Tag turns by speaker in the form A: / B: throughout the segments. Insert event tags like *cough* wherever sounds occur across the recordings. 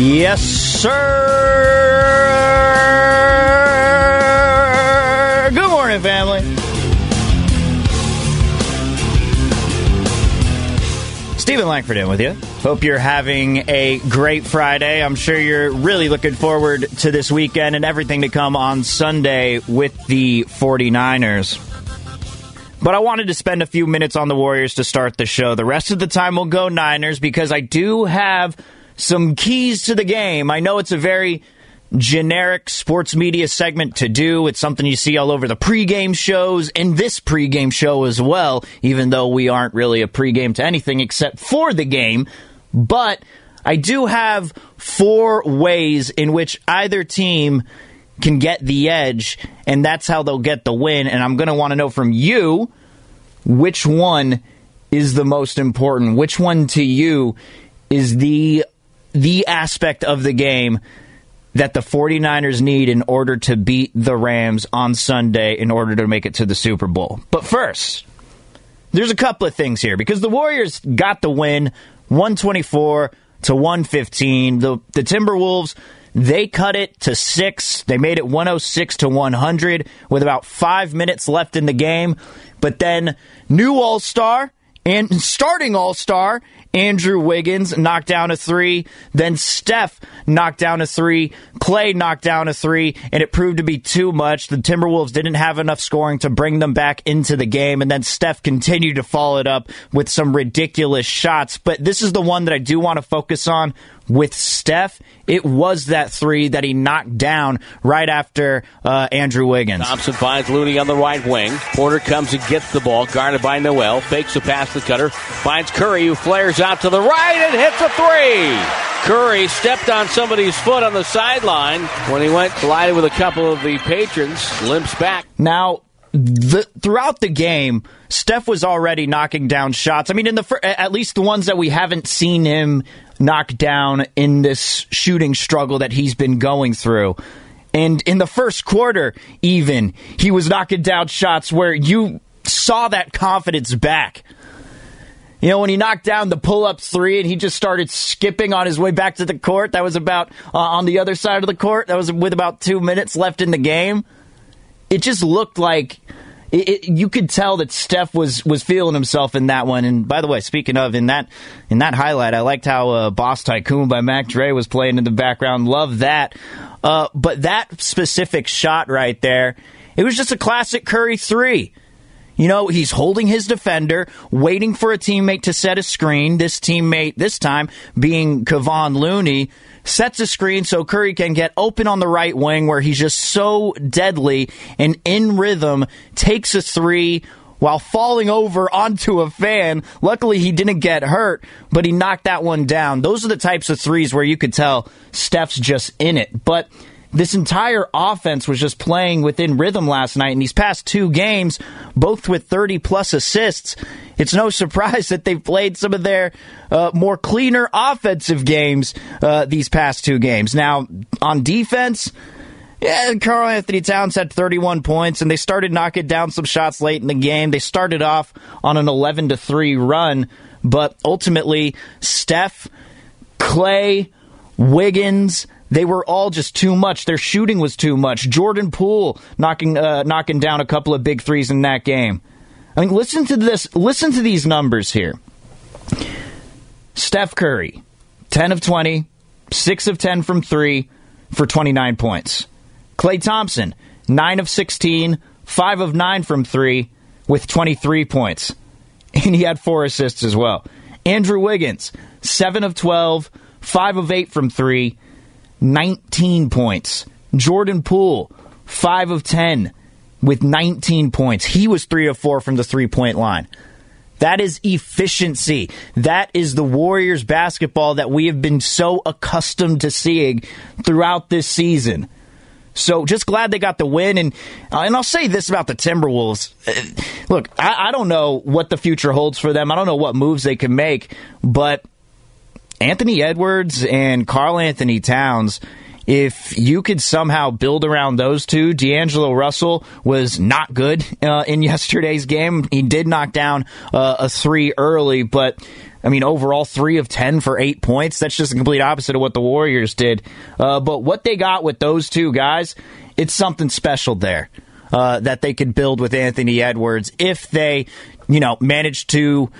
A: Yes, sir. Good morning, family. Steven Langford in with you. Hope you're having a great Friday. I'm sure you're really looking forward to this weekend and everything to come on Sunday with the 49ers. But I wanted to spend a few minutes on the Warriors to start the show. The rest of the time will go Niners because I do have some keys to the game. I know it's a very generic sports media segment to do. It's something you see all over the pregame shows and this pregame show as well, even though we aren't really a pregame to anything except for the game. But I do have four ways in which either team can get the edge, and that's how they'll get the win. And I'm going to want to know from you which one is the most important. Which one to you is the the aspect of the game that the 49ers need in order to beat the Rams on Sunday in order to make it to the Super Bowl. But first, there's a couple of things here because the Warriors got the win 124 to 115. The the Timberwolves they cut it to 6. They made it 106 to 100 with about 5 minutes left in the game. But then new All-Star and starting All-Star Andrew Wiggins knocked down a three. Then Steph knocked down a three. Klay knocked down a three, and it proved to be too much. The Timberwolves didn't have enough scoring to bring them back into the game, and then Steph continued to follow it up with some ridiculous shots. But this is the one that I do want to focus on with Steph, it was that three that he knocked down right after uh, Andrew Wiggins.
B: Thompson finds Looney on the right wing. Porter comes and gets the ball, guarded by Noel. Fakes a pass to Cutter. Finds Curry, who flares out to the right and hits a three. Curry stepped on somebody's foot on the sideline when he went collided with a couple of the patrons. Limps back.
A: Now, the, throughout the game, Steph was already knocking down shots. I mean, in the at least the ones that we haven't seen him knock down in this shooting struggle that he's been going through. And in the first quarter, even he was knocking down shots where you saw that confidence back. You know, when he knocked down the pull up three and he just started skipping on his way back to the court, that was about uh, on the other side of the court. That was with about two minutes left in the game. It just looked like it, it, you could tell that Steph was was feeling himself in that one. And by the way, speaking of in that in that highlight, I liked how uh, "Boss Tycoon" by Mac Dre was playing in the background. Love that. Uh, but that specific shot right there, it was just a classic Curry three. You know, he's holding his defender, waiting for a teammate to set a screen. This teammate, this time being Kevon Looney, sets a screen so Curry can get open on the right wing where he's just so deadly and in rhythm, takes a three while falling over onto a fan. Luckily, he didn't get hurt, but he knocked that one down. Those are the types of threes where you could tell Steph's just in it. But this entire offense was just playing within rhythm last night. In these past two games, both with 30 plus assists, it's no *laughs* surprise that they've played some of their uh, more cleaner offensive games uh, these past two games. Now, on defense, yeah, Karl-Anthony Towns had 31 points, and they started knocking down some shots late in the game. They started off on an 11 to 3 run, but ultimately, Steph, Klay, Wiggins, they were all just too much. Their shooting was too much. Jordan Poole knocking uh, knocking down a couple of big threes in that game. I mean, listen to this. Listen to these numbers here. Steph Curry, 10 of 20, 6 of 10 from 3 for 29 points. Klay Thompson, 9 of 16, 5 of 9 from 3 with 23 points. *laughs* And he had 4 assists as well. Andrew Wiggins, 7 of 12, 5 of 8 from 3, 19 points. Jordan Poole, 5 of 10 with 19 points. He was 3 of 4 from the three point line. That is efficiency. That is the Warriors basketball that we have been so accustomed to seeing throughout this season. So just glad they got the win, and uh, and I'll say this about the Timberwolves. Uh, look, I, I don't know what the future holds for them. I don't know what moves they can make, but Anthony Edwards and Karl-Anthony Towns. If you could somehow build around those two, D'Angelo Russell was not good uh, in *laughs* yesterday's game. He did knock down uh, a three early, but I mean, overall, three of 10 for eight points. That's just the complete opposite of what the Warriors did. Uh, but what they got with those two guys, it's something special there uh, that they could build with Anthony Edwards if they, you know, manage to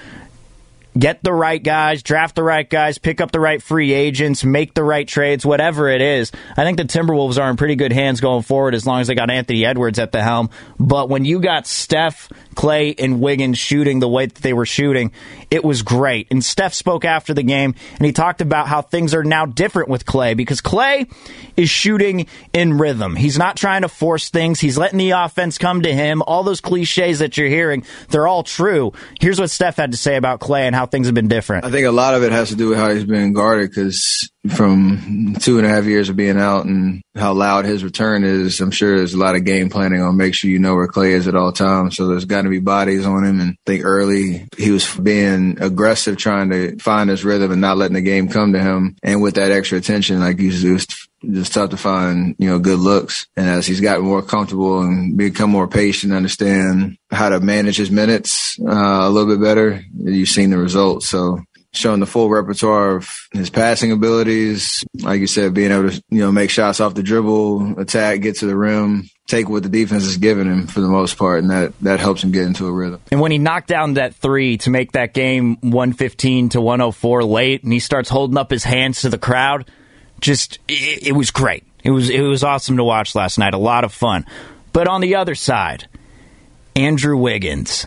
A: get the right guys, draft the right guys, pick up the right free agents, make the right trades, whatever it is. I think the Timberwolves are in pretty good hands going forward as long as they got Anthony Edwards at the helm. But when you got Steph, Klay, and Wiggins shooting the way that they were shooting, it was great. And Steph spoke after the game and he talked about how things are now different with Klay because Klay is shooting in rhythm. He's not trying to force things. He's letting the offense come to him. All those cliches that you're hearing, they're all true. Here's what Steph had to say about Klay and how things have been different.
C: I think a lot of it has to do with how he's been guarded because from two and a half years of being out and how loud his return is, I'm sure there's a lot of game planning on make sure you know where Klay is at all times. So there's got to be bodies on him. And I think early he was being aggressive, trying to find his rhythm and not letting the game come to him. And with that extra attention, like he's just just tough to find, you know, good looks. And as he's gotten more comfortable and become more patient, understand how to manage his minutes uh, a little bit better, you've seen the results. So showing the full repertoire of his passing abilities, like you said, being able to, you know, make shots off the dribble, attack, get to the rim, take what the defense is giving him for the most part, and that that helps him get into a rhythm.
A: And when he knocked down that three to make that game 115 to 104 late, and he starts holding up his hands to the crowd just it, it was great. It was it was awesome to watch last night. A lot of fun. But on the other side, Andrew Wiggins.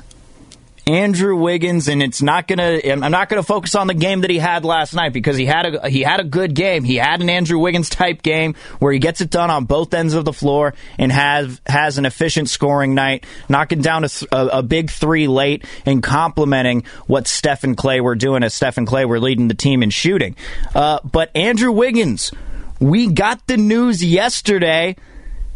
A: Andrew Wiggins, and it's not gonna. I'm not gonna focus on the game that he had last night because he had a he had a good game. He had an Andrew Wiggins type game where he gets it done on both ends of the floor and has has an efficient scoring night, knocking down a, a, a big three late and complementing what Steph and Klay were doing as Steph and Klay were leading the team in shooting. Uh, but Andrew Wiggins, we got the news yesterday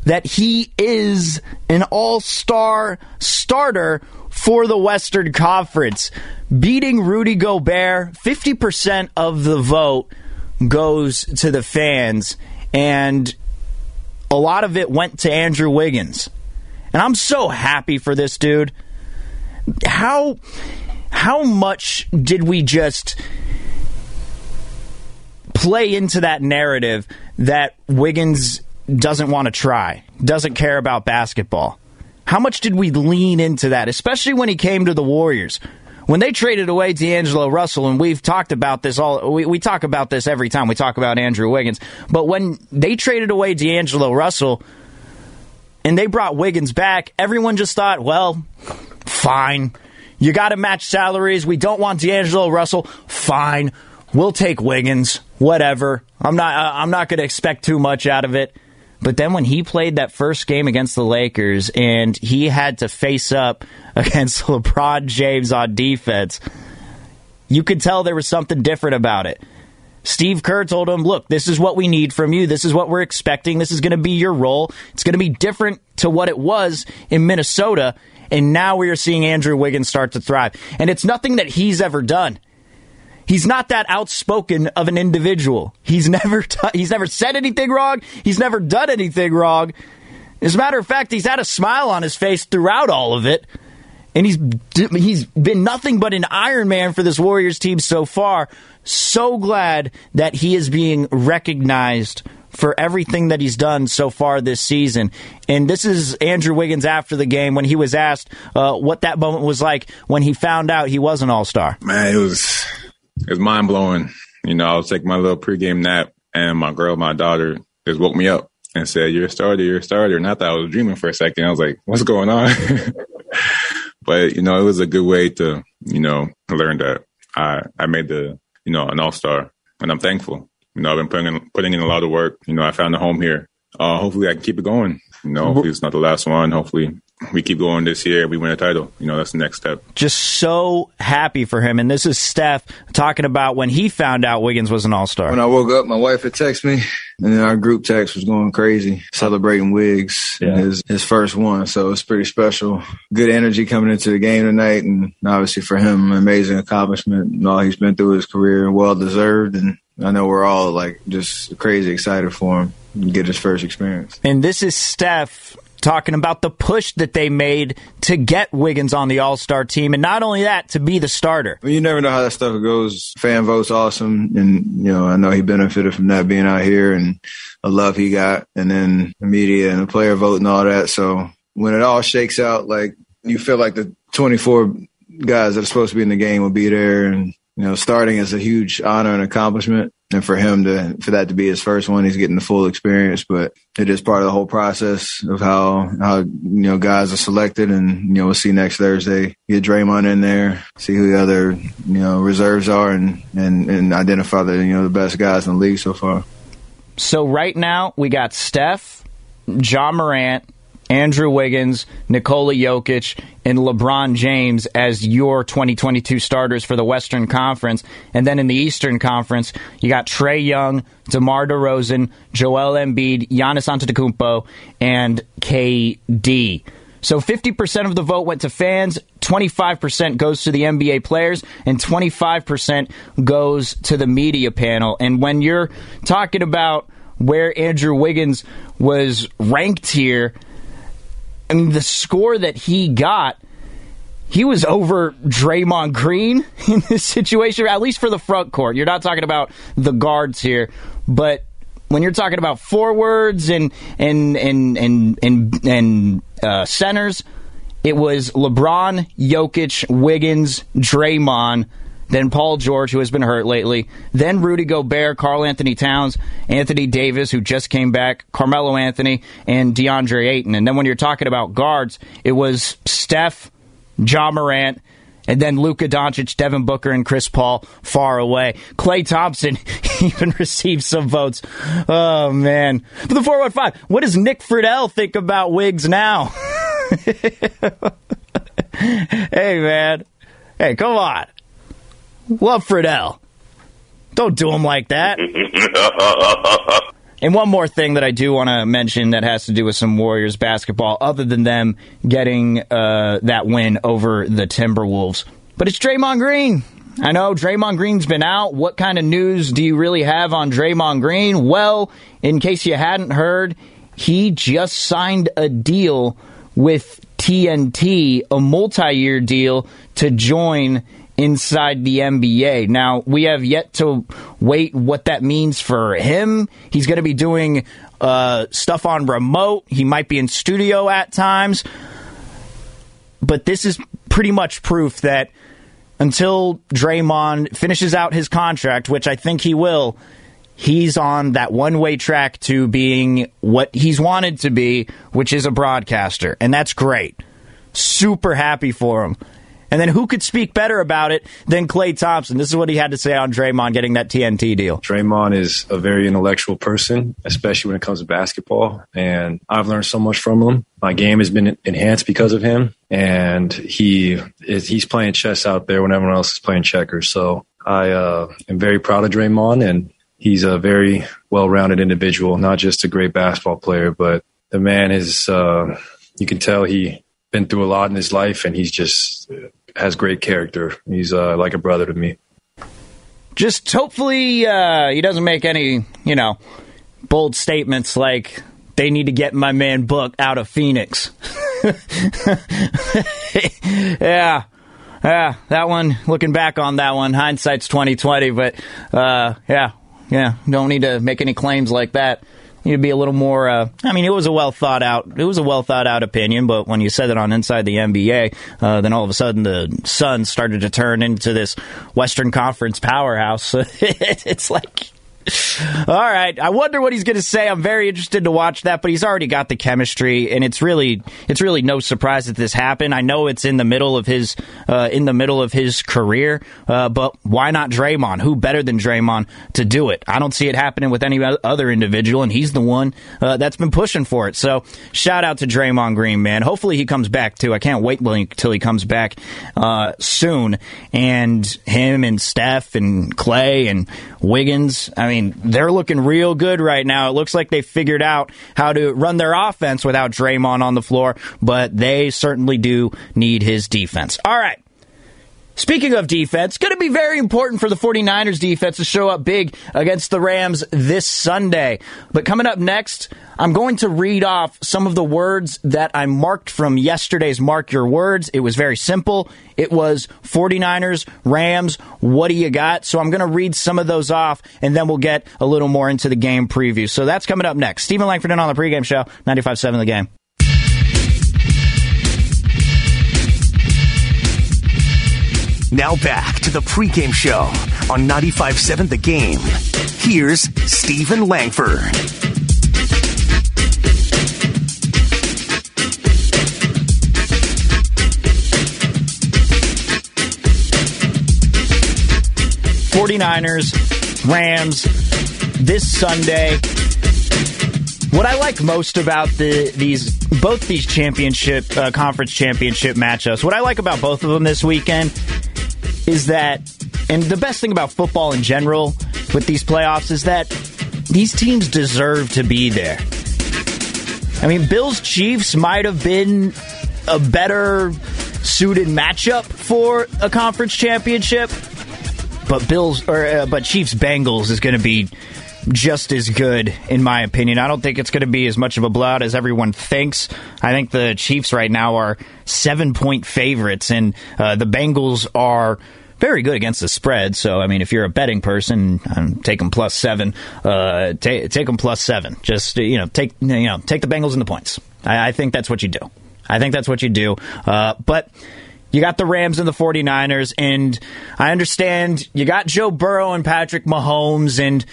A: that he is an all star starter for the Western Conference. Beating Rudy Gobert, 50% of the vote goes to the fans, and a lot of it went to Andrew Wiggins. And I'm so happy for this dude. How how much did we just play into that narrative that Wiggins doesn't want to try, doesn't care about basketball? How much did we lean into that, especially when he came to the Warriors? When they traded away D'Angelo Russell, and we've talked about this all, we, we talk about this every time we talk about Andrew Wiggins, but when they traded away D'Angelo Russell and they brought Wiggins back, everyone just thought, well, fine. You got to match salaries. We don't want D'Angelo Russell. Fine. We'll take Wiggins. Whatever. I'm not. I'm not going to expect too much out of it. But then when he played that first game against the Lakers and he had to face up *laughs* against LeBron James on defense, you could tell there was something different about it. Steve Kerr told him, look, this is what we need from you. This is what we're expecting. This is going to be your role. It's going to be different to what it was in Minnesota. And now we are seeing Andrew Wiggins start to thrive. And it's nothing that he's ever done. He's not that outspoken of an individual. He's *laughs* never t- he's never said anything wrong. He's never done anything wrong. As a matter of fact, he's had a smile on his face throughout all of it. And he's he's been nothing but an Iron Man for this Warriors team so far. So glad that he is being recognized for everything that he's done so far this season. And this is Andrew Wiggins after the game when he was asked uh, what that moment was like when he found out he was an All Star.
D: Man, it was it was mind blowing. You know, I was taking my little pregame nap, and my girl, my daughter, just woke me up and said, "You're a starter. You're a starter." And I thought I was dreaming for a second. I was like, "What's going on?" *laughs* but you know, it was a good way to you know learn that I I made the you know an all star, and I'm thankful. You know, I've been putting in, putting in a lot of work. You know, I found a home here. Uh, hopefully, I can keep it going. You know, hopefully it's not the last one. Hopefully, we keep going this year. We win a title. You know, that's the next step.
A: Just so happy for him. And this is Steph talking about when he found out Wiggins was an All Star.
C: When I woke up, my wife had texted me, and then our group text was going crazy, celebrating Wiggs yeah. his his first one. So it's pretty special. Good energy coming into the game tonight, and obviously for him, amazing accomplishment and all he's been through his career, well deserved. And I know we're all like just crazy excited for him to get his first experience.
A: And this is Steph talking about the push that they made to get Wiggins on the All Star team, and not only that, to be the starter.
C: Well, you never know how that stuff goes. Fan votes awesome, and you know I know he benefited from that being out here and the love he got, and then the media and the player vote and all that. So when it all shakes out, like you feel like the 24 guys that are supposed to be in the game will be there, and you know starting is a huge honor and accomplishment and for him to for that to be his first one, he's getting the full experience. But it is part of the whole process of how how you know guys are selected, and you know we'll see next Thursday. Get Draymond in there, see who the other you know reserves are, and and and identify the you know the best guys in the league so far.
A: So right now we got Steph, Ja Morant, Andrew Wiggins, Nikola Jokic, and LeBron James as your 2022 starters for the Western Conference. And then in the Eastern Conference, you got Trae Young, DeMar DeRozan, Joel Embiid, Giannis Antetokounmpo, and KD. So 50% of the vote went to fans, 25% goes to the NBA players, and 25% goes to the media panel. And when you're talking about where Andrew Wiggins was ranked here, I mean, the score that he got, he was over Draymond Green *laughs* in this situation, at least for the front court. You're not talking about the guards here, but when you're talking about forwards and and and and and, and uh, centers, it was LeBron, Jokic, Wiggins, Draymond then Paul George, who has been hurt lately, then Rudy Gobert, Karl-Anthony Towns, Anthony Davis, who just came back, Carmelo Anthony, and DeAndre Ayton. And then when you're talking about guards, it was Steph, Ja Morant, and then Luka Doncic, Devin Booker, and Chris Paul far away. Klay Thompson *laughs* even received some votes. Oh, man. For the 415, what does Nick Friedell think about Wiggs now? *laughs* hey, man. Hey, come on. Love Friedell. Don't do him like that. *laughs* and one more thing that I do want to mention that has to do with some Warriors basketball, other than them getting uh, that win over the Timberwolves. But it's Draymond Green. I know Draymond Green's been out. What kind of news do you really have on Draymond Green? Well, in case you hadn't heard, he just signed a deal with TNT, a multi year deal to join inside the NBA. Now, we have yet to wait what that means for him. He's going to be doing uh, stuff on remote. He might be in studio at times. But this is pretty much proof that until Draymond finishes out his contract, which I think he will, he's on that one way track to being what he's wanted to be, which is a broadcaster. And that's great. Super happy for him. And then who could speak better about it than Klay Thompson? This is what he had to say on Draymond getting that TNT deal.
E: Draymond is a very intellectual person, especially when it comes to basketball. And I've learned so much from him. My game has been enhanced because of him. And he is, he's playing chess out there when everyone else is playing checkers. So I uh, am very proud of Draymond and he's a very well-rounded individual, not just a great basketball player, but the man is. Uh, you can tell he been through a lot in his life, and he's just has great character. He's uh, like a brother to me.
A: Just hopefully uh, he doesn't make any, you know, bold statements like they need to get my man Book out of Phoenix. *laughs* yeah. Yeah, that one. Looking back on that one, hindsight's twenty twenty. But uh, yeah, yeah, don't need to make any claims like that. To be a little more. Uh, I mean, it was a well thought out. It was a well thought out opinion. But when you said it on Inside the NBA, uh, then all of a sudden the Suns started to turn into this Western Conference powerhouse. *laughs* it's like all right. I wonder what he's going to say. I'm very interested to watch that, but he's already got the chemistry, and it's really it's really no surprise that this happened. I know it's in the middle of his uh, in the middle of his career, uh, but why not Draymond? Who better than Draymond to do it? I don't see it happening with any other individual, and he's the one uh, that's been pushing for it. So shout out to Draymond Green, man. Hopefully he comes back too. I can't wait until he comes back uh, soon, and him and Steph and Klay and Wiggins. I mean, they're looking real good right now. It looks like they figured out how to run their offense without Draymond on the floor, but they certainly do need his defense. All right. Speaking of defense, going to be very important for the 49ers defense to show up big against the Rams this Sunday. But coming up next, I'm going to read off some of the words that I marked from yesterday's Mark Your Words. It was very simple. It was 49ers, Rams, what do you got? So I'm going to read some of those off and then we'll get a little more into the game preview. So that's coming up next. Steven Langford in on the pregame show, 95.7 The Game.
F: Now back to the pregame show on 95.7 The Game. Here's Steven Langford.
A: Forty-niners, Rams, this Sunday. What I like most about the these both these championship uh, conference championship matchups, what I like about both of them this weekend is that, and the best thing about football in general with these playoffs is that these teams deserve to be there. I mean, Bills Chiefs might have been a better suited matchup for a conference championship, but Bills or uh, but Chiefs Bengals is going to be just as good, in my opinion. I don't think it's going to be as much of a blowout as everyone thinks. I think the Chiefs right now are seven point favorites, and uh, the Bengals are very good against the spread. So, I mean, if you're a betting person, um, take them plus seven. Uh, take, take them plus seven. Just you know, take you know, take the Bengals and the points. I, I think that's what you do. I think that's what you do. Uh, but you got the Rams and the 49ers, and I understand you got Joe Burrow and Patrick Mahomes, and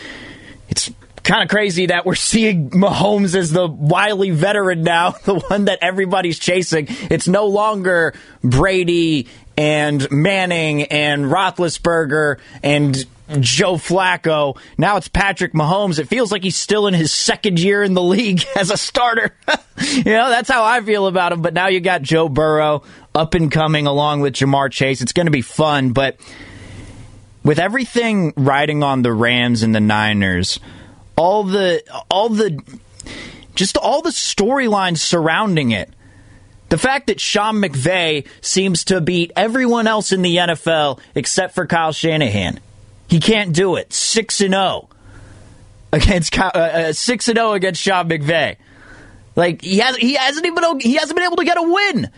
A: kind of crazy that we're *laughs* seeing Mahomes as the wily veteran now, *laughs* the one that everybody's chasing. It's no longer Brady and Manning and Roethlisberger and Joe Flacco. Now it's Patrick Mahomes. It feels like he's still in his second year in the *laughs* league as a starter. you know, that's how I feel about him. But now you got Joe Burrow up and coming along with Ja'Marr Chase. It's going to be fun. But with everything riding on the Rams and the Niners, all the all the just all the storylines surrounding it. The fact that Sean McVay seems to beat everyone else in the NFL except for Kyle Shanahan. He can't do it. 6 and 0 against uh, uh, 6 and 0 against Sean McVay. Like he has he hasn't even he hasn't been able to get a win.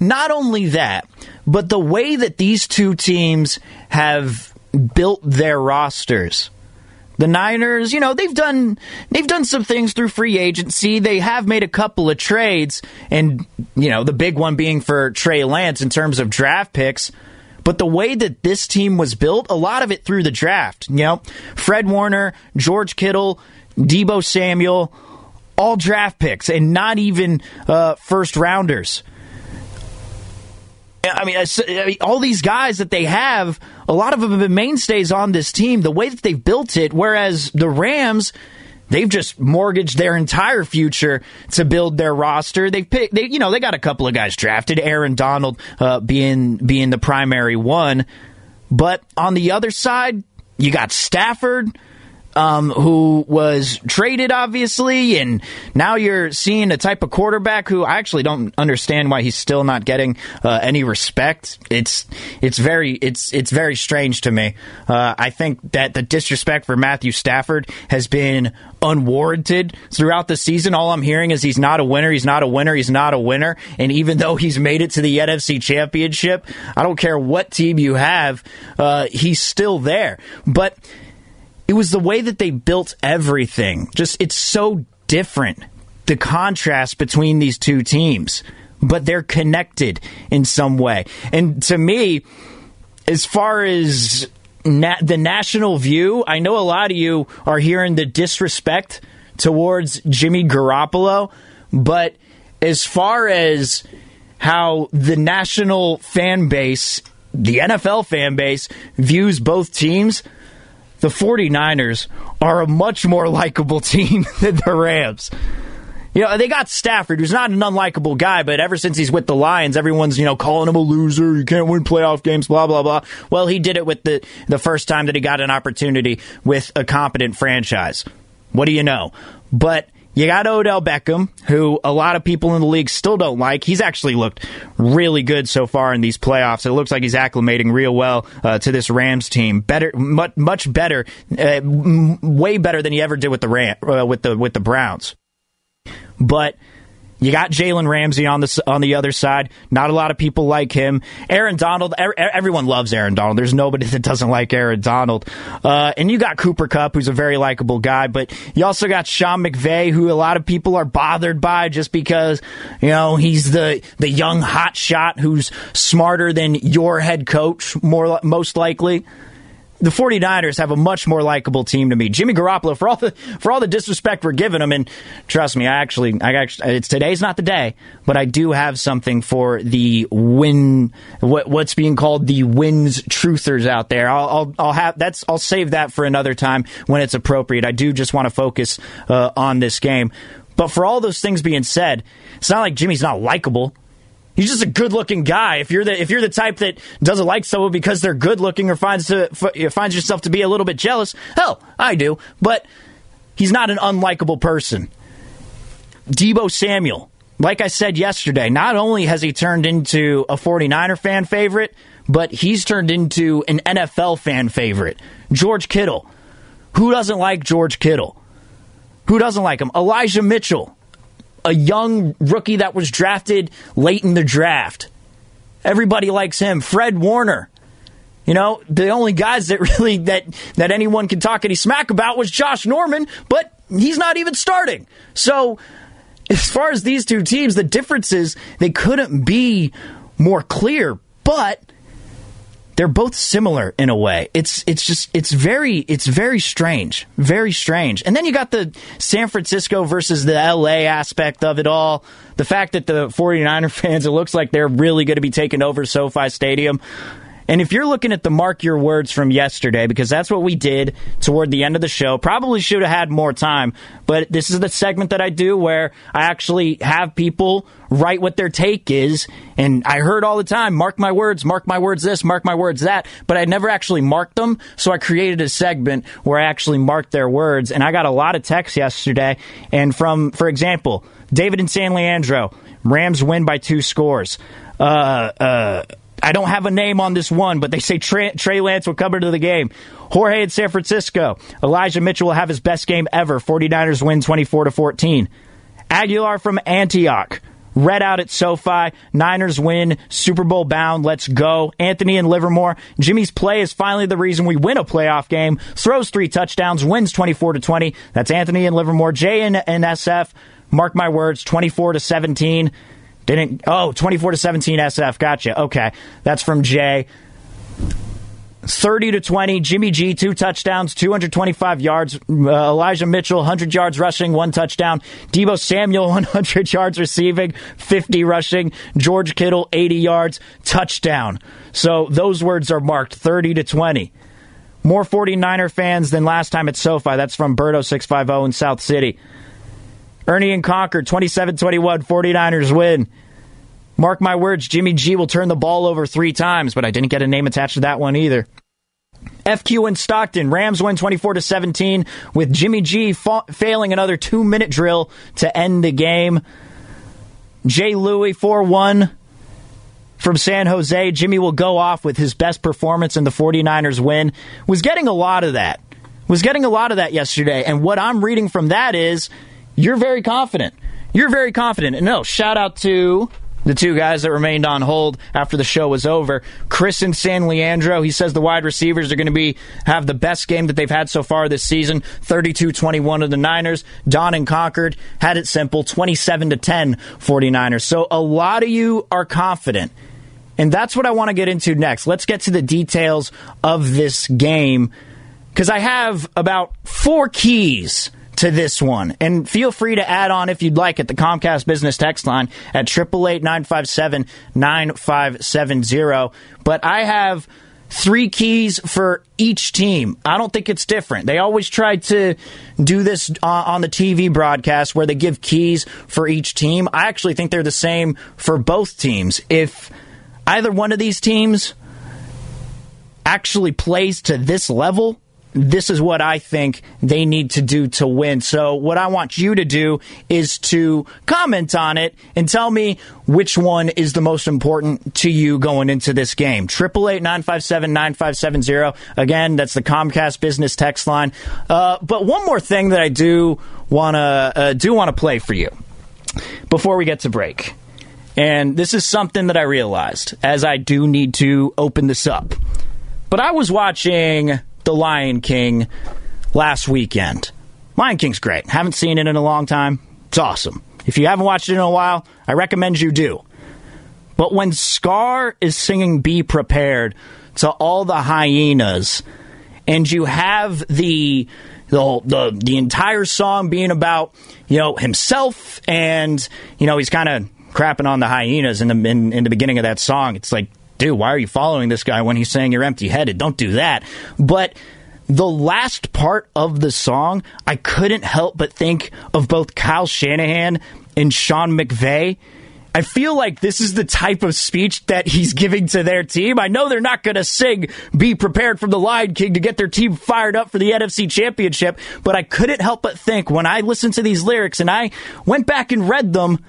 A: Not only that, but the way that these two teams have built their rosters. The Niners, you know, they've done they've done some things through free agency. They have made a couple of trades, and you know, the big one being for Trey Lance in terms of draft picks. But the way that this team was built, a lot of it through the draft. You know, Fred Warner, George Kittle, Deebo Samuel, all draft picks, and not even uh, first rounders. I mean, all these guys that they have, a lot of them have been mainstays on this team. The way that they've built it, whereas the Rams, they've just mortgaged their entire future to build their roster. They've picked, they, you know, they got a couple of guys drafted, Aaron Donald uh, being being the primary one, but on the other side, you got Stafford. Um, who was traded, obviously, and now you're seeing a type of quarterback who I actually don't understand why he's still not getting uh, any respect. It's it's very it's it's very strange to me. Uh, I think that the disrespect for Matthew Stafford has been unwarranted throughout the season. All I'm hearing is he's not a winner. He's not a winner. He's not a winner. And even though he's made it to the NFC Championship, I don't care what team you have, uh, he's still there. But it was the way that they built everything. Just it's so different. The contrast between these two teams, but they're connected in some way. And to me, as far as na- the national view, I know a lot of you are hearing the disrespect towards Jimmy Garoppolo, but as far as how the national fan base, the NFL fan base, views both teams, the 49ers are a much more likable *laughs* team than the Rams. You know, they got Stafford, who's not an unlikable guy, but ever since he's with the Lions, everyone's, you know, calling him a loser. You can't win playoff games, blah, blah, blah. Well, he did it with the, the first time that he got an opportunity with a competent franchise. What do you know? But you got Odell Beckham, who a lot of people in the league still don't like. He's actually looked really good so far in these playoffs. It looks like he's acclimating real well uh, to this Rams team. Better, much, much better, uh, way better than he ever did with the Ram, uh, with the with the Browns. But you got Jalen Ramsey on the on the other side. Not a lot of people like him. Aaron Donald. Er, everyone loves Aaron Donald. There's nobody *laughs* that doesn't like Aaron Donald. Uh, and you got Cooper Kupp, who's a very likable guy. But you also got Sean McVay, who a lot of people are bothered by just because you know he's the the young hot shot who's smarter than your head coach, more most likely the 49ers have a much more likable team to me. Jimmy Garoppolo, for all the for all the disrespect we're giving him, and trust me, I actually, I actually, it's today's not the day, but I do have something for the win, what, what's being called the wins truthers out there. I'll, I'll, I'll have that's, I'll save that for another time when it's appropriate. I do just want to focus uh, on this game. But for all those things being said, it's not like Jimmy's not likable. He's just a good-looking guy. If you're the if you're the type that doesn't like someone because they're good-looking or finds to finds yourself to be a little bit jealous, hell, I do. But he's not an unlikable person. Deebo Samuel, like I said yesterday, not only has he turned into a 49er fan favorite, but he's turned into an NFL fan favorite. George Kittle. Who doesn't like George Kittle? Who doesn't like him? Elijah Mitchell a young rookie that was drafted late in the draft. Everybody likes him. Fred Warner. You know, the only guys that *laughs* really that that anyone can talk any smack about was Josh Norman, but he's not even starting. So as far as these two teams, the differences they couldn't be more clear, but they're both similar in a way. It's it's just it's very it's very strange, very strange. And then you got the San Francisco versus the LA aspect of it all. The fact that the 49er fans it looks like they're really going to be taking over SoFi Stadium. And if you're looking at the mark your words from yesterday, because that's what we did toward the end of the show, probably should have had more time. But this is the segment that I do where I actually have people write what their take is. And I heard all the time, mark my words, mark my words this, mark my words that. But I never actually marked them. So I created a segment where I actually marked their words. And I got a lot of texts yesterday. And from, for example, David and San Leandro, Rams win by two scores. Uh, uh, I don't have a name on this one, but they say Trey, Trey Lance will come into the game. Jorge in San Francisco. Elijah Mitchell will have his best game ever. 49ers win 24 to 14. Aguilar from Antioch. Red out at SoFi. Niners win. Super Bowl bound. Let's go. Anthony and Livermore. Jimmy's play is finally the reason we win a playoff game. Throws three touchdowns. Wins 24 to 20. That's Anthony and Livermore. Jay and, and SF. Mark my words. 24 to 17. Didn't oh 24 to 17 SF. Gotcha. Okay. That's from Jay. 30 to 20. Jimmy G, two touchdowns, 225 yards. Uh, Elijah Mitchell, 100 yards rushing, one touchdown. Deebo Samuel, *laughs* 100 yards receiving, 50 rushing. George Kittle, 80 yards, touchdown. So those words are marked 30 to 20. More 49er fans than last time at SoFi. That's from Berto650 in South City. Ernie and Concord, 27 21, 49ers win. Mark my words, Jimmy G will turn the ball over three times, but I didn't get a name attached to that one either. FQ in Stockton, Rams win 24 to 17 with Jimmy G fa- failing another two minute drill to end the game. Jay Louie 4 1 from San Jose. Jimmy will go off with his best performance in the 49ers win. Was getting a lot of that. Was getting a lot of that yesterday. And what I'm reading from that is you're very confident. You're very confident. And no, shout out to the two guys that remained on hold after the show was over. Chris and San Leandro, he says the wide receivers are going to be have the best game that they've had so far this season. 32-21 of the Niners. Don and Concord had it simple, 27 to 10 49ers. So a lot of you are confident. And that's what I want to get into next. Let's get to the details of this game because I have about four keys to this one. And feel free to add on if you'd like at the Comcast Business Text line at 888-957-9570. But I have three keys for each team. I don't think it's different. They always try to do this uh, on the TV broadcast where they give keys for each team. I actually think they're the same for both teams. If either one of these teams actually plays to this level, this is what I think they need to do to win. So, what I want you to do is to comment on it and tell me which one is the most important to you going into this game. 888 957 9570. Again, that's the Comcast business text line. Uh, but one more thing that I do want to uh, do want to play for you before we get to break. And this is something that I realized as I do need to open this up. But I was watching The Lion King last weekend. Lion King's great. Haven't seen it in a long time. It's awesome. If you haven't watched it in a while, I recommend you do. But when Scar is singing Be Prepared to all the hyenas, and you have the the the, the entire song being about you know himself and you know he's kind of crapping on the hyenas in the in, in the beginning of that song. It's like, dude, why are you following this guy when he's saying you're empty headed? Don't do that. But the last part of the song, I couldn't help but think of both Kyle Shanahan and Sean McVay. I feel like this is the type of speech that he's giving to their team. I know they're not going to sing Be Prepared from the Lion King to get their team fired up for the NFC Championship, but I couldn't help but think when I listened to these lyrics and I went back and read them,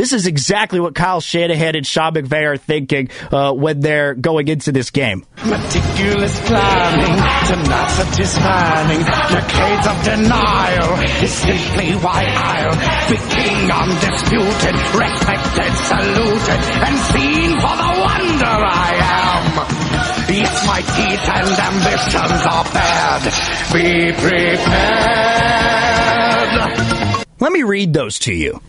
A: this is exactly what Kyle Shanahan and Sean McVay are thinking uh, when they're going into this game.
G: Meticulous planning, tenacity's manning, decades of denial is simply why I'll be king undisputed, respected, saluted, and seen for the wonder I am. Yes, my teeth and ambitions are bad. Be prepared.
A: Let me read those to you.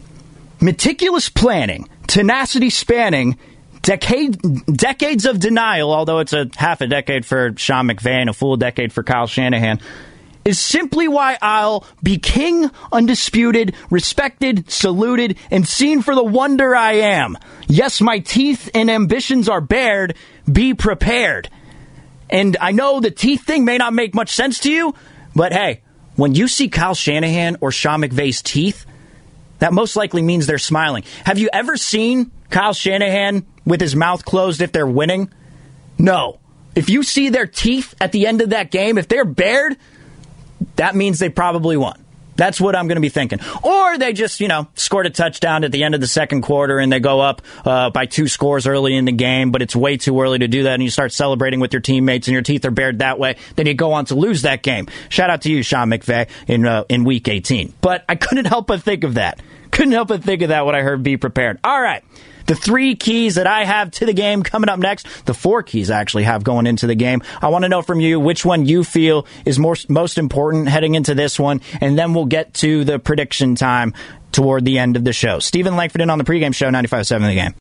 A: Meticulous planning, tenacity spanning, decade, decades of denial, although it's a half a decade for Sean McVay and a full decade for Kyle Shanahan, is simply why I'll be king, undisputed, respected, saluted, and seen for the wonder I am. Yes, my teeth and ambitions are bared. Be prepared. And I know the teeth thing may not make much sense to you, but hey, when you see Kyle Shanahan or Sean McVay's teeth, that most likely means they're smiling. Have you ever seen Kyle Shanahan with his mouth closed if they're winning? No. If you see their teeth at the end of that game, if they're bared, that means they probably won. That's what I'm going to be thinking. Or they just, you know, scored a touchdown at the end of the second quarter and they go up uh, by two scores early in the game, but it's way too early to do that and you start celebrating with your teammates and your teeth are bared that way. Then you go on to lose that game. Shout out to you, Sean McVay, in, uh, in week 18. But I couldn't help but think of that. Couldn't help but think of that when I heard be prepared. All right. The three keys that I have to the game coming up next, the four keys I actually have going into the game. I want to know from you which one you feel is more, most important heading into this one, and then we'll get to the prediction time toward the end of the show. Steven Langford in on the pregame show, 95.7 the game.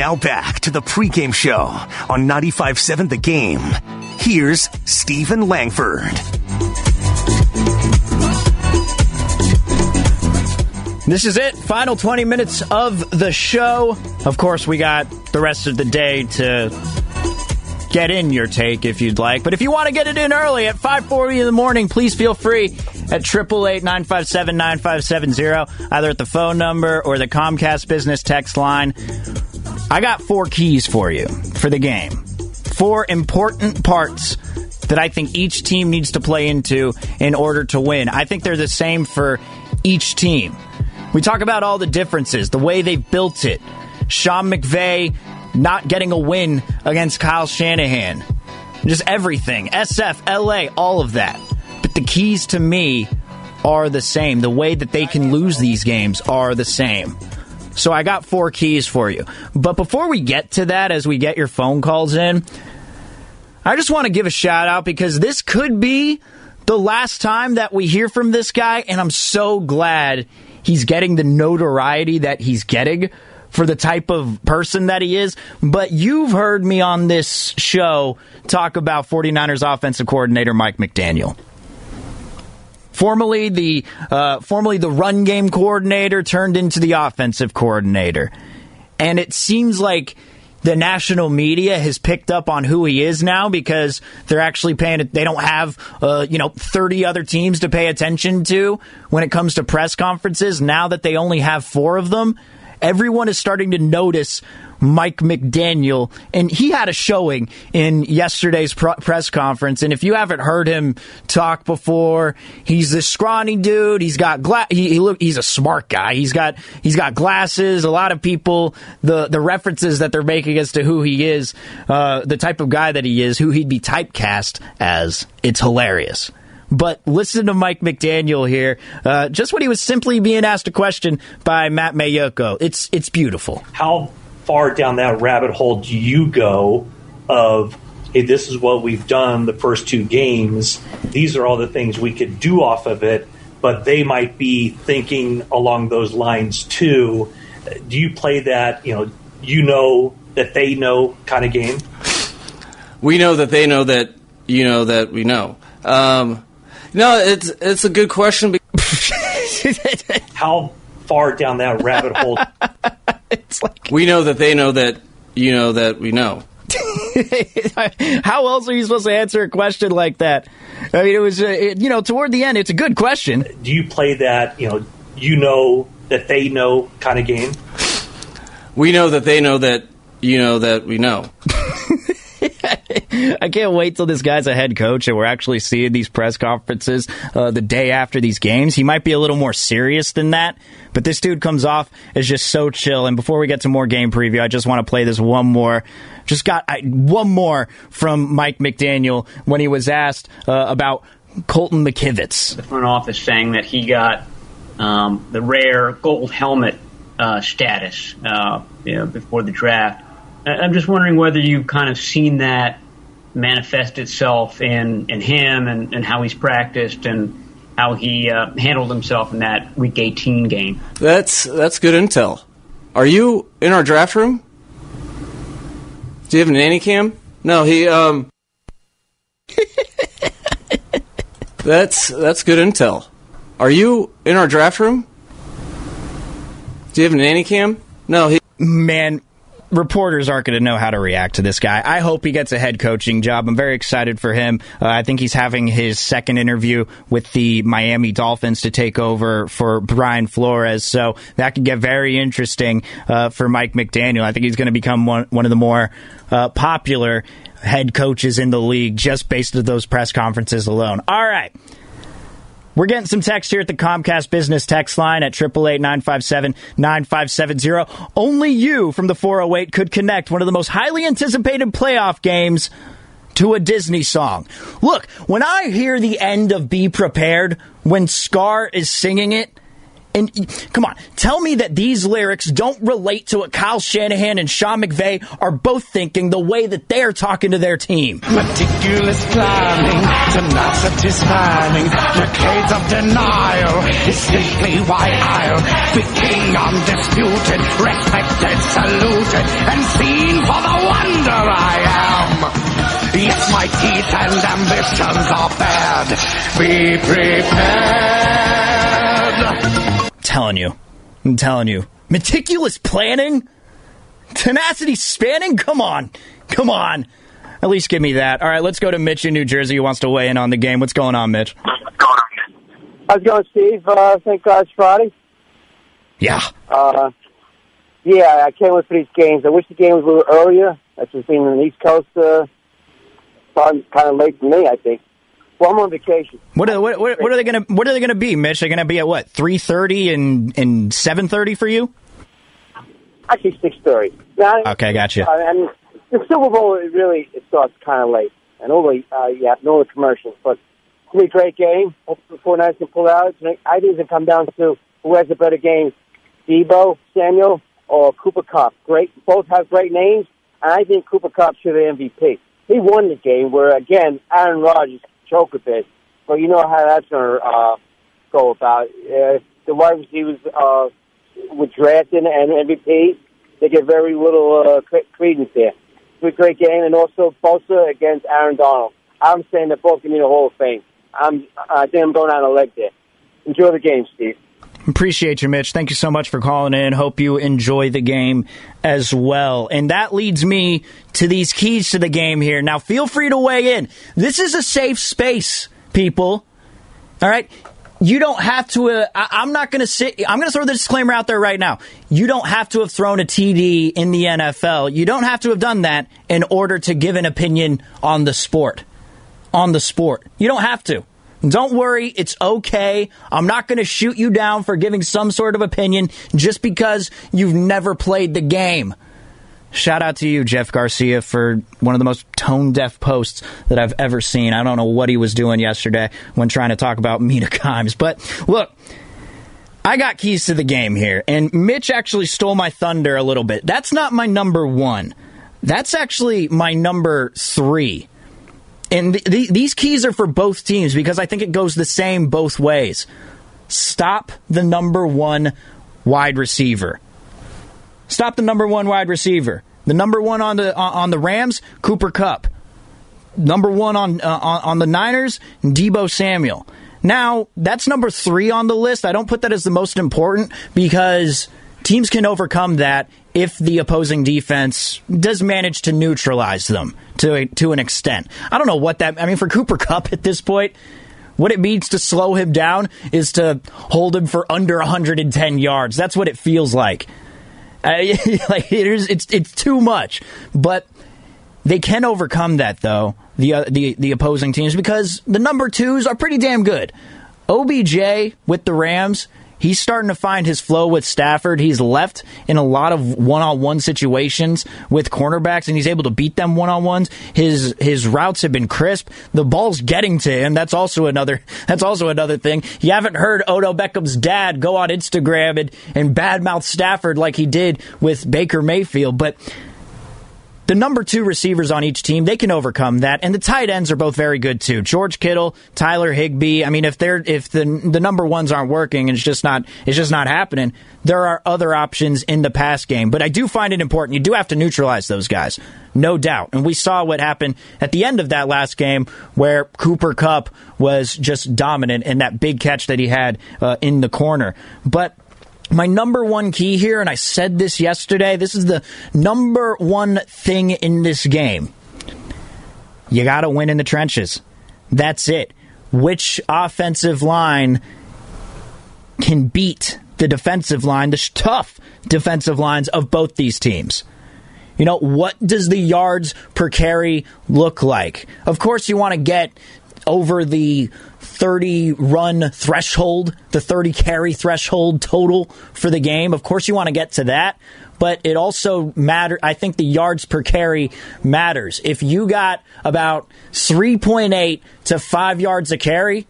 F: Now back to the pregame show on 95.7 The Game. Here's Steven Langford.
A: This is it. Final 20 minutes of the show. Of course, we got the rest of the day to get in your take if you'd like. But if you want to get it in early at 5:40 in the morning, please feel free at 888-957-9570, either at the phone number or the Comcast business text line. I got four keys for you for the game. Four important parts that I think each team needs to play into in order to win. I think they're the same for each team. We talk about all the differences, the way they've built it. Sean McVay not getting a win against Kyle Shanahan. Just everything. SF, LA, all of that. But the keys to me are the same. The way that they can lose these games are the same. So I got four keys for you. But before we get to that, as we get your phone calls in, I just want to give a shout out because this could be the last time that we hear from this guy, and I'm so glad he's getting the notoriety that he's getting for the type of person that he is. But you've heard me on this show talk about 49ers offensive coordinator Mike McDaniel. Formerly the uh, formerly the run game coordinator turned into the offensive coordinator, and it seems like the national media has picked up on who he is now because they're actually paying they don't have uh, you know 30 other teams to pay attention to when it comes to press conferences. Now that they only have four of them everyone is starting to notice Mike McDaniel, and he had a showing in yesterday's pr- press conference. And if you haven't heard him talk before, he's this scrawny dude. He's got gla- he, he look he's a smart guy. He's got he's got glasses. A lot of people the the references that they're making as to who he is, uh, the type of guy that he is, who he'd be typecast as. It's hilarious. But listen to Mike McDaniel here, uh, just when he was simply being asked a question by Matt Maiocco. It's it's beautiful.
H: How far down that rabbit hole do you go of hey, this is what we've done the first two games. These are all the things we could do off of it, but they might be thinking along those lines too. Do you play that, you know, you know that they know kind of game?
I: We know that they know that you know that we know. Um, no, it's it's a good question. *laughs*
H: How far down that rabbit hole? *laughs* *laughs*
A: it's like
I: we know that they know that you know that we know. *laughs*
A: How else are you supposed to answer a question like that? I mean, it was, uh, it, you know, toward the end, it's a good question.
H: Do you play that, you know, you know that they know kind of game?
I: We know that they know that you know that we know. *laughs* *laughs*
A: I can't wait till this guy's a head coach and we're actually seeing these press conferences uh, the day after these games. He might be a little more serious than that, but this dude comes off as just so chill. And before we get to more game preview, I just want to play this one more. Just got I, one more from Mike McDaniel when he was asked uh, about Colton McKivitz.
J: The front office saying that he got um, the rare gold helmet uh, status uh, you know, before the draft. I'm just wondering whether you've kind of seen that manifest itself in, in him and, and how he's practiced and how he uh, handled himself in that Week 18 game.
I: That's that's good intel. Are you in our draft room? Do you have a nanny cam? No, he um. *laughs* that's that's good intel. Are you in our draft room? Do you have a nanny cam? No, he.
A: Man, reporters aren't going to know how to react to this guy. I hope he gets a head coaching job. I'm very excited for him. Uh, I think he's having his second interview with the Miami Dolphins to take over for Brian Flores. So that could get very interesting uh, for Mike McDaniel. I think he's going to become one, one of the more uh, popular head coaches in the league just based on those press conferences alone. All right. We're getting some text here at the Comcast Business Text line at 888-957-9570. Only you from the 408 could connect one of the most highly anticipated playoff games to a Disney song. Look, when I hear the end of Be Prepared, when Scar is singing it, and come on, tell me that these lyrics don't relate to what Kyle Shanahan and Sean McVay are both thinking the way that they're talking to their team.
G: Meticulous planning to not satisfying. Decades of denial is simply why I'll be king undisputed, respected, saluted, and seen for the wonder I am. Yes, my teeth and ambitions are bad. Be prepared.
A: Telling you. I'm telling you. Meticulous planning? Tenacity spanning? Come on. Come on. At least give me that. All right, let's go to Mitch in New Jersey who wants to weigh in on the game. What's going on, Mitch?
K: How's it going, Steve? Uh, thank God it's Friday.
A: Yeah.
K: Uh, yeah, I can't wait for these games. I wish the game was a little earlier. That's just being on the East Coast. Uh, kind of late for me, I think. Well, I'm on vacation.
A: What are, what, what, what are they going to What are they going to be, Mitch? They're going to be at what three thirty and and seven thirty for you?
K: Actually, six thirty.
A: Okay, gotcha.
K: I mean, the Super Bowl it really it starts kind of late, and only uh, have no commercials. But it's gonna be a great game. Hopefully, the 49ers can pull out. I think it's gonna come down to who has a better game, Deebo Samuel or Cooper Kupp. Great, both have great names, and I think Cooper Kupp should have MVP. He won the game. Where again, Aaron Rodgers choked a bit, but you know how that's gonna uh, go about. Uh, the wide receivers uh, with drafting and MVP, they get very little uh, cre- credence there. It's a great game, and also Bosa against Aaron Donald. I'm saying they're both going to the Hall of Fame. I'm, I think I'm going on a leg there. Enjoy the game, Steve.
A: Appreciate you, Mitch. Thank you so much for calling in. Hope you enjoy the game as well. And that leads me to these keys to the game here. Now, feel free to weigh in. This is a safe space, people. All right? You don't have to. Uh, I, am not going to sit. I'm going to throw the disclaimer out there right now. You don't have to have thrown a TD in the NFL. You don't have to have done that in order to give an opinion on the sport. On the sport. You don't have to. Don't worry, it's okay. I'm not going to shoot you down for giving some sort of opinion just because you've never played the game. Shout out to you, Jeff Garcia, for one of the most tone deaf posts that I've ever seen. I don't know what he was doing yesterday when trying to talk about *laughs* Mina Kimes. But look, I got keys to the game here, and Mitch actually stole my thunder a little bit. That's not my number one. That's actually my number three. And th- th- these keys are for both teams because I think it goes the same both ways. Stop the number one wide receiver. Stop the number one wide receiver. The number one on the on the Rams, Cooper Kupp. Number one on uh, on the Niners, Deebo Samuel. Now that's number three on the list. I don't put that as the most important because teams can overcome that if the opposing defense does manage to neutralize them to a, to an extent. I don't know what that. I mean, for Cooper Kupp at this point, what it means to slow him down is to hold him for under 110 yards. That's what it feels like. *laughs* Like it is, it's it's too much, but they can overcome that though. The uh, the the opposing teams because the number twos are pretty damn good. OBJ with the Rams He's starting to find his flow with Stafford. He's left in a lot of one-on-one situations with cornerbacks, and he's able to beat them one-on-ones. His his routes have been crisp. The ball's getting to him. That's also another. *laughs* That's also another thing. You haven't heard Odell Beckham's dad go on Instagram and and badmouth Stafford like he did with Baker Mayfield, but the number two receivers on each team, they can overcome that. And the tight ends are both very good too. George Kittle, Tyler Higbee. I mean, if they're if the the number ones aren't working and it's just not it's just not happening, there are other options in the pass game. But I do find it important. You do have to neutralize those guys, no doubt. And we saw what happened at the end of that last game where Cooper Kupp was just dominant in that big catch that he had uh, in the corner. But my number one key here, and I said this yesterday, this is the number one thing in this game. You got to win in the trenches. That's it. Which offensive line can beat the defensive line, the tough defensive lines of both these teams? You know, what does the yards per carry look like? Of course, you want to get over the 30 run threshold, the 30 carry threshold total for the game. Of course, you want to get to that, but it also matter. I think the yards per carry matters. If you got about 3.8 to 5 yards a carry,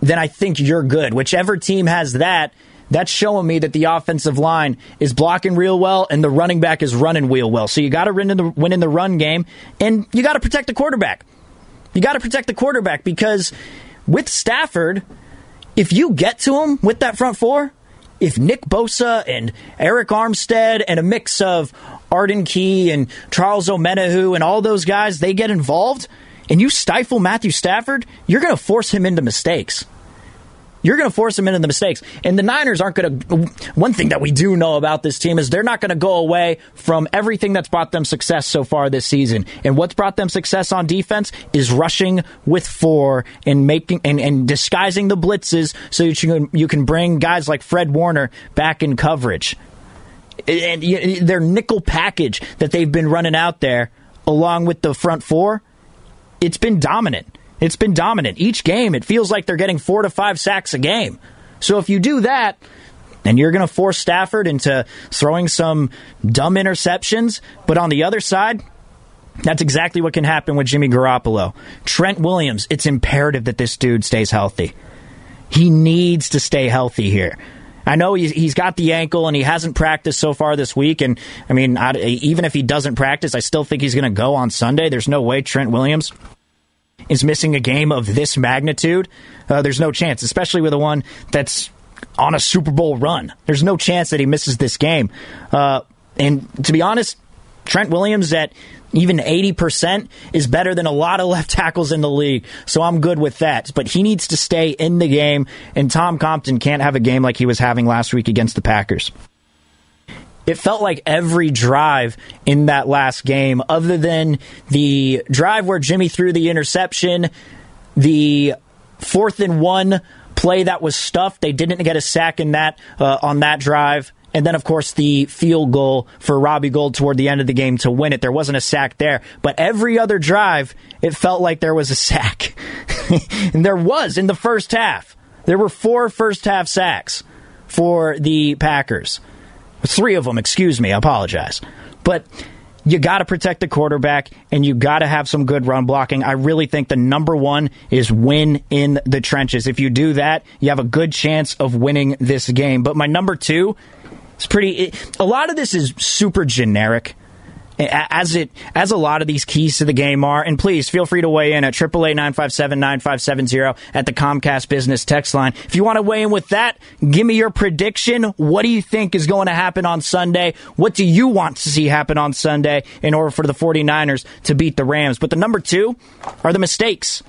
A: then I think you're good. Whichever team has that, that's showing me that the offensive line is blocking real well and the running back is running real well. So you got to win in the win in the run game and you got to protect the quarterback. You got to protect the quarterback because with Stafford, if you get to him with that front four, if Nick Bosa and Arik Armstead and a mix of Arden Key and Charles Omenihu and all those guys, they get involved, and you stifle Matthew Stafford, you're going to force him into mistakes. You're going to force them into the mistakes. And the Niners aren't going to. One thing that we do know about this team is they're not going to go away from everything that's brought them success so far this season. And what's brought them success on defense is rushing with four and making and, and disguising the blitzes so you can, you can bring guys like Fred Warner back in coverage. And their nickel package that they've been running out there, along with the front four, it's been dominant. It's been dominant. Each game, it feels like they're getting four to five sacks a game. So if you do that, and you're going to force Stafford into throwing some dumb interceptions, but on the other side, that's exactly what can happen with Jimmy Garoppolo. Trent Williams, it's imperative that this dude stays healthy. He needs to stay healthy here. I know he's got the ankle and he hasn't practiced so far this week. And I mean, even if he doesn't practice, I still think he's going to go on Sunday. There's no way Trent Williams is missing a game of this magnitude, uh, there's no chance, especially with a one that's on a Super Bowl run. There's no chance that he misses this game. Uh, and to be honest, Trent Williams at even 80% is better than a lot of *laughs* left tackles in the league. So I'm good with that. But he needs to stay in the game, and Tom Compton can't have a game like he was having last week against the Packers it felt like every drive in that last game, other than the drive where Jimmy threw the interception, the fourth and one play that was stuffed. They didn't get a sack in that uh, on that drive. And then, of course, the field goal for Robbie Gould toward the end of the game to win it. There wasn't a sack there. But every other drive, it felt like there was a sack. *laughs* and there was in the first half. There were four first half sacks for the Packers. Three of them, excuse me, I apologize. But you got to protect the quarterback and you got to have some good run blocking. I really think the number one is win in the trenches. If you do that, you have a good chance of winning this game. But my number two is pretty. a lot of this is super generic as it as a lot of these keys to the game are. And please feel free to weigh in at triple eight nine five seven nine five seven zero at the Comcast Business Text line. If you want to weigh in with that, give me your prediction. What do you think is going to happen on Sunday? What do you want to see happen on Sunday in order for the 49ers to beat the Rams? But the number two are the mistakes.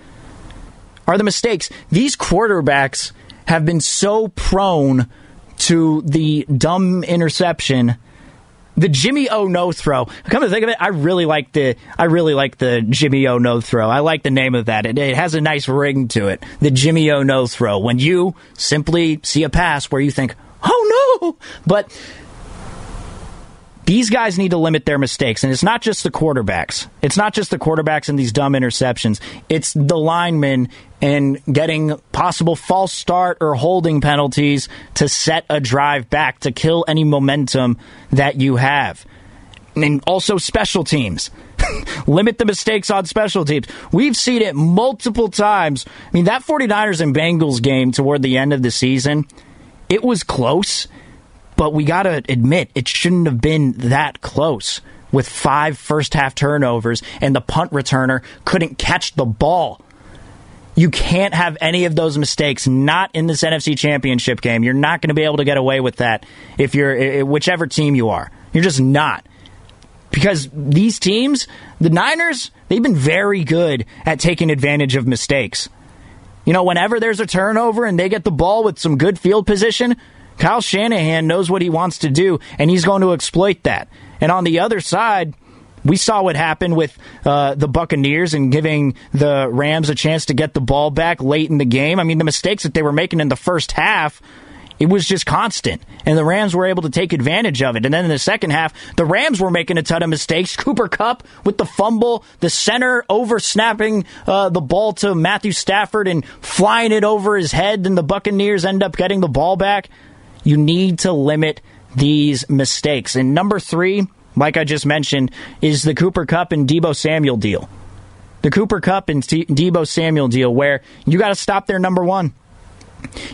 A: Are the mistakes. These quarterbacks have been so prone to the dumb interception the Jimmy O no throw. Come to think of it, I really like the I really like the Jimmy O no throw. I like the name of that. It, it has a nice ring to it. The Jimmy O no throw. When you simply see a pass where you think, "Oh no!" But these guys need to limit their mistakes. And it's not just the quarterbacks. It's not just the quarterbacks and these dumb interceptions. It's the linemen and getting possible false start or holding penalties to set a drive back to kill any momentum that you have. And also special teams. *laughs* Limit the mistakes on special teams. We've seen it multiple times. I mean, that 49ers and Bengals game toward the end of the season, it was close but we got to admit, it shouldn't have been that close with five first half turnovers and the punt returner couldn't catch the ball. You can't have any of those mistakes, not in this NFC championship game. You're not going to be able to get away with that if you're whichever team you are. You're just not. Because these teams, the Niners, they've been very good at taking advantage of mistakes. You know, whenever there's a turnover and they get the ball with some good field position, Kyle Shanahan knows what he wants to do, and he's going to exploit that. And on the other side, we saw what happened with uh, the Buccaneers and giving the Rams a chance to get the ball back late in the game. I mean, the mistakes that they were making in the first half, it was just constant. And the Rams were able to take advantage of it. And then in the second half, the Rams were making a ton of mistakes. *laughs* Cooper Kupp with the fumble, the center over snapping uh, the ball to Matthew Stafford and flying it over his head, and the Buccaneers end up getting the ball back. You need to limit these mistakes. And number three, like I just mentioned, is the Cooper Kupp and Deebo Samuel deal. The Cooper Kupp and Deebo Samuel deal, where you got to stop their number one.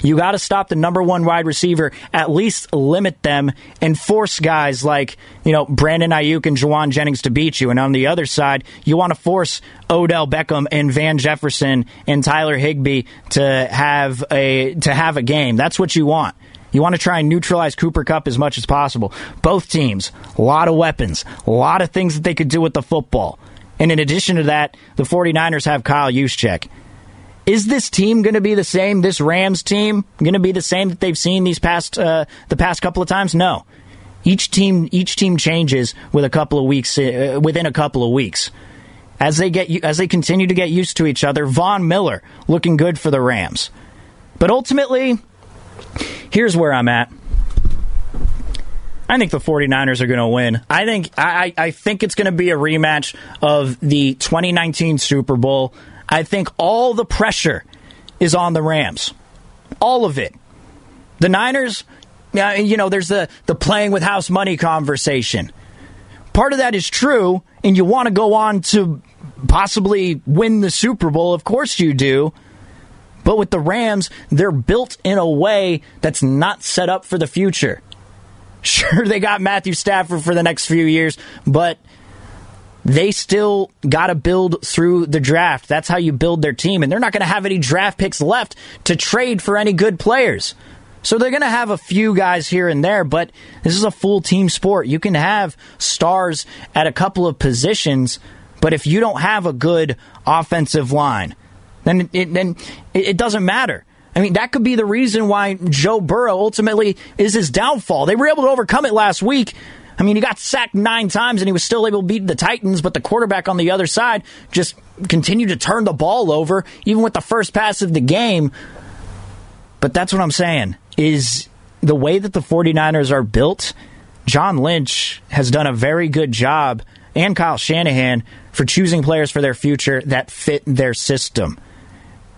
A: You got to stop the number one wide receiver, at least limit them and force guys like, you know, Brandon Aiyuk and Jauan Jennings to beat you. And on the other side, you want to force Odell Beckham and Van Jefferson and Tyler Higbee to have a to have a game. That's what you want. You want to try and neutralize Cooper Kupp as much as possible. Both teams, a lot of weapons, a lot of things that they could do with the football. And in addition to that, the 49ers have Kyle Juszczyk. Is this team going to be the same? This Rams team going to be the same that they've seen these past uh, the past couple of times? No. Each team each team changes with a couple of weeks uh, within a couple of weeks as they get as they continue to get used to each other. Von Miller looking good for the Rams, but ultimately Here's where I'm at. I think the 49ers are going to win. I think I, I think it's going to be a rematch of the 2019 Super Bowl. I think all the pressure is on the Rams. All of it. The Niners, you know, there's the, the playing with house money conversation. Part of that is true, and you want to go on to possibly win the Super Bowl. Of course you do. But with the Rams, they're built in a way that's not set up for the future. *laughs* Sure, they got Matthew Stafford for the next few years, but they still got to build through the draft. That's how you build their team. And they're not going to have any draft picks left to trade for any good players. So they're going to have a few guys here and there, but this is a full team sport. You can have stars at a couple of positions, but if you don't have a good offensive line, then it, then it doesn't matter. I mean, that could be the reason why Joe Burrow ultimately is his downfall. They were able to overcome it last week. I mean, he got sacked nine times and he was still able to beat the Titans, but the quarterback on the other side just continued to turn the ball over, even with the first pass of the game. But that's what I'm saying is the way that the 49ers are built, John Lynch has done a very good job, and Kyle Shanahan, for choosing players for their future that fit their system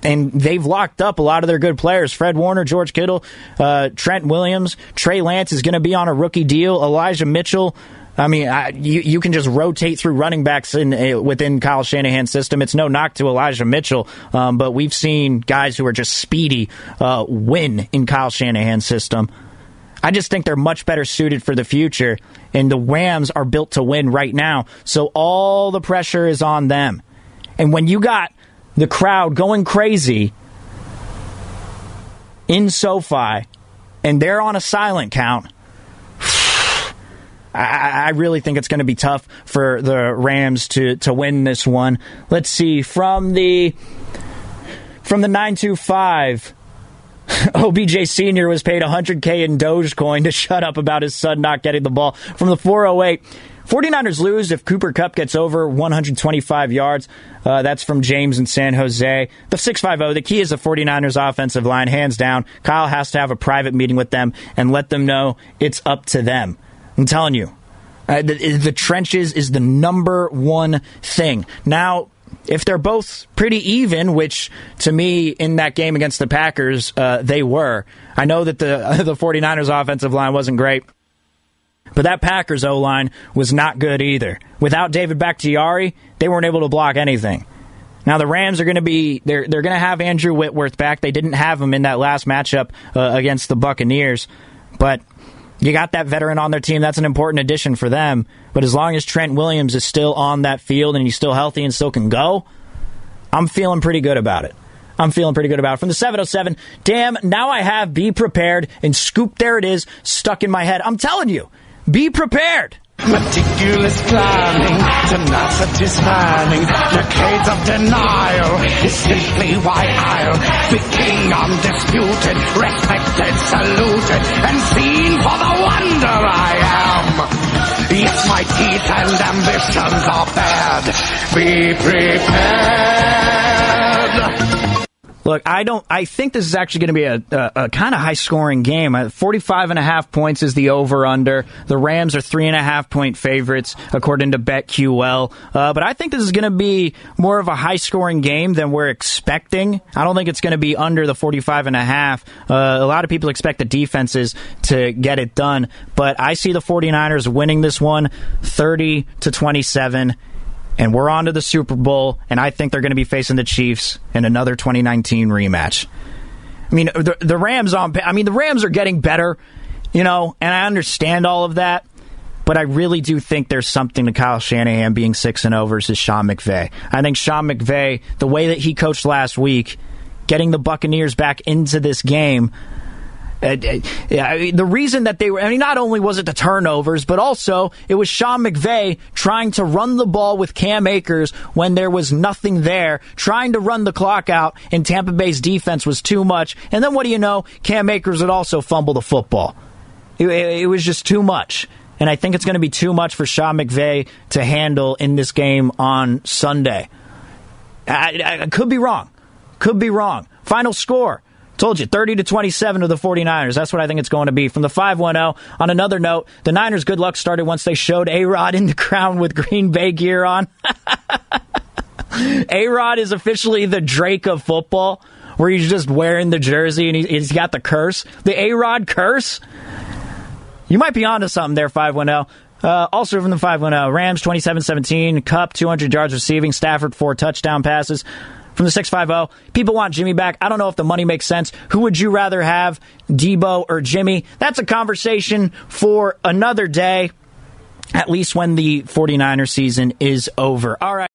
A: and they've locked up a lot of their good players. Fred Warner, George Kittle, uh, Trent Williams, Trey Lance is going to be on a rookie deal. Elijah Mitchell. I mean, I, you you can just rotate through running backs in uh, within Kyle Shanahan's system. It's no knock to Elijah Mitchell, um, but we've seen guys who are just speedy uh, win in Kyle Shanahan's system. I just think they're much better suited for the future, and the Rams are built to win right now. So all the pressure is on them. And when you got the crowd going crazy in SoFi, and they're on a silent count. *sighs* I, really think it's going to be tough for the Rams to, to win this one. Let's see from the from the nine two five. *laughs* OBJ Sr. was paid 100K in Dogecoin to shut up about his son not getting the ball from the 408. 49ers lose if Cooper Kupp gets over 125 yards. Uh, that's from James in San Jose. The 650, the key is the 49ers offensive line, hands down. Kyle has to have a private meeting with them and let them know it's up to them. I'm telling you. Uh, the, the trenches is the number one thing. Now, if they're both pretty even, which to me in that game against the Packers, uh, they were. I know that the, *laughs* the 49ers offensive line wasn't great. But that Packers O line was not good either. Without David Bakhtiari, they weren't able to block anything. Now the Rams are going to be they're they're going to have Andrew Whitworth back. They didn't have him in that last matchup uh, against the Buccaneers, but you got that veteran on their team. That's an important addition for them. But as long as Trent Williams is still on that field and he's still healthy and still can go, I'm feeling pretty good about it. I'm feeling pretty good about it. From the 707, damn, now I have Be Prepared and Scoop, there it is, stuck in my head. I'm telling you, be prepared.
G: Meticulous planning, tenacity spanning, decades of denial is simply why I'll be king undisputed, respected, saluted, and seen for the wonder I am. Yes, my teeth and ambitions are bad. Be prepared.
A: Look, I don't. I think this is actually going to be a, a, a kind of high scoring game. Uh, 45 and a half points is the over under. The Rams are three and a half point favorites according to BetQL. Uh, but I think this is going to be more of a high scoring game than we're expecting. I don't think it's going to be under the 45 and a half. Uh, a lot of people expect the defenses to get it done, but I see the 49ers winning this one 30 to 27 and we're on to the Super Bowl, and I think they're going to be facing the Chiefs in another 2019 rematch. I mean, the, the Rams on. I mean, the Rams are getting better, you know, and I understand all of that. But I really do think there's something to Kyle Shanahan being six and zero versus Sean McVay. I think Sean McVay, the way that he coached last week, getting the Buccaneers back into this game. Uh, yeah, the reason that they were, I mean, not only was it the turnovers, but also it was Sean McVay trying to run the ball with Cam Akers when there was nothing there, trying to run the clock out, and Tampa Bay's defense was too much. And then what do you know? Cam Akers would also fumble the football. It, it, it was just too much. And I think it's going to be too much for Sean McVay to handle in this game on Sunday. I, I could be wrong. Could be wrong. Final score Told you, 30 to 27 to the 49ers. That's what I think it's going to be. From the 510, on another note, the Niners' good luck started once they showed A Rod in the *laughs* crown with Green Bay gear on. *laughs* A Rod is officially the Drake of football, where he's just wearing the jersey and he's got the curse. The A Rod curse? You might be onto something there, 510. Uh, also from the 510, Rams 27 17, Kupp 200 yards receiving, Stafford four touchdown passes from the 650. People want Jimmy back. I don't know if the money makes sense. Who would you rather have, Deebo or Jimmy? That's a conversation for another day, at least when the 49er season is over. All right.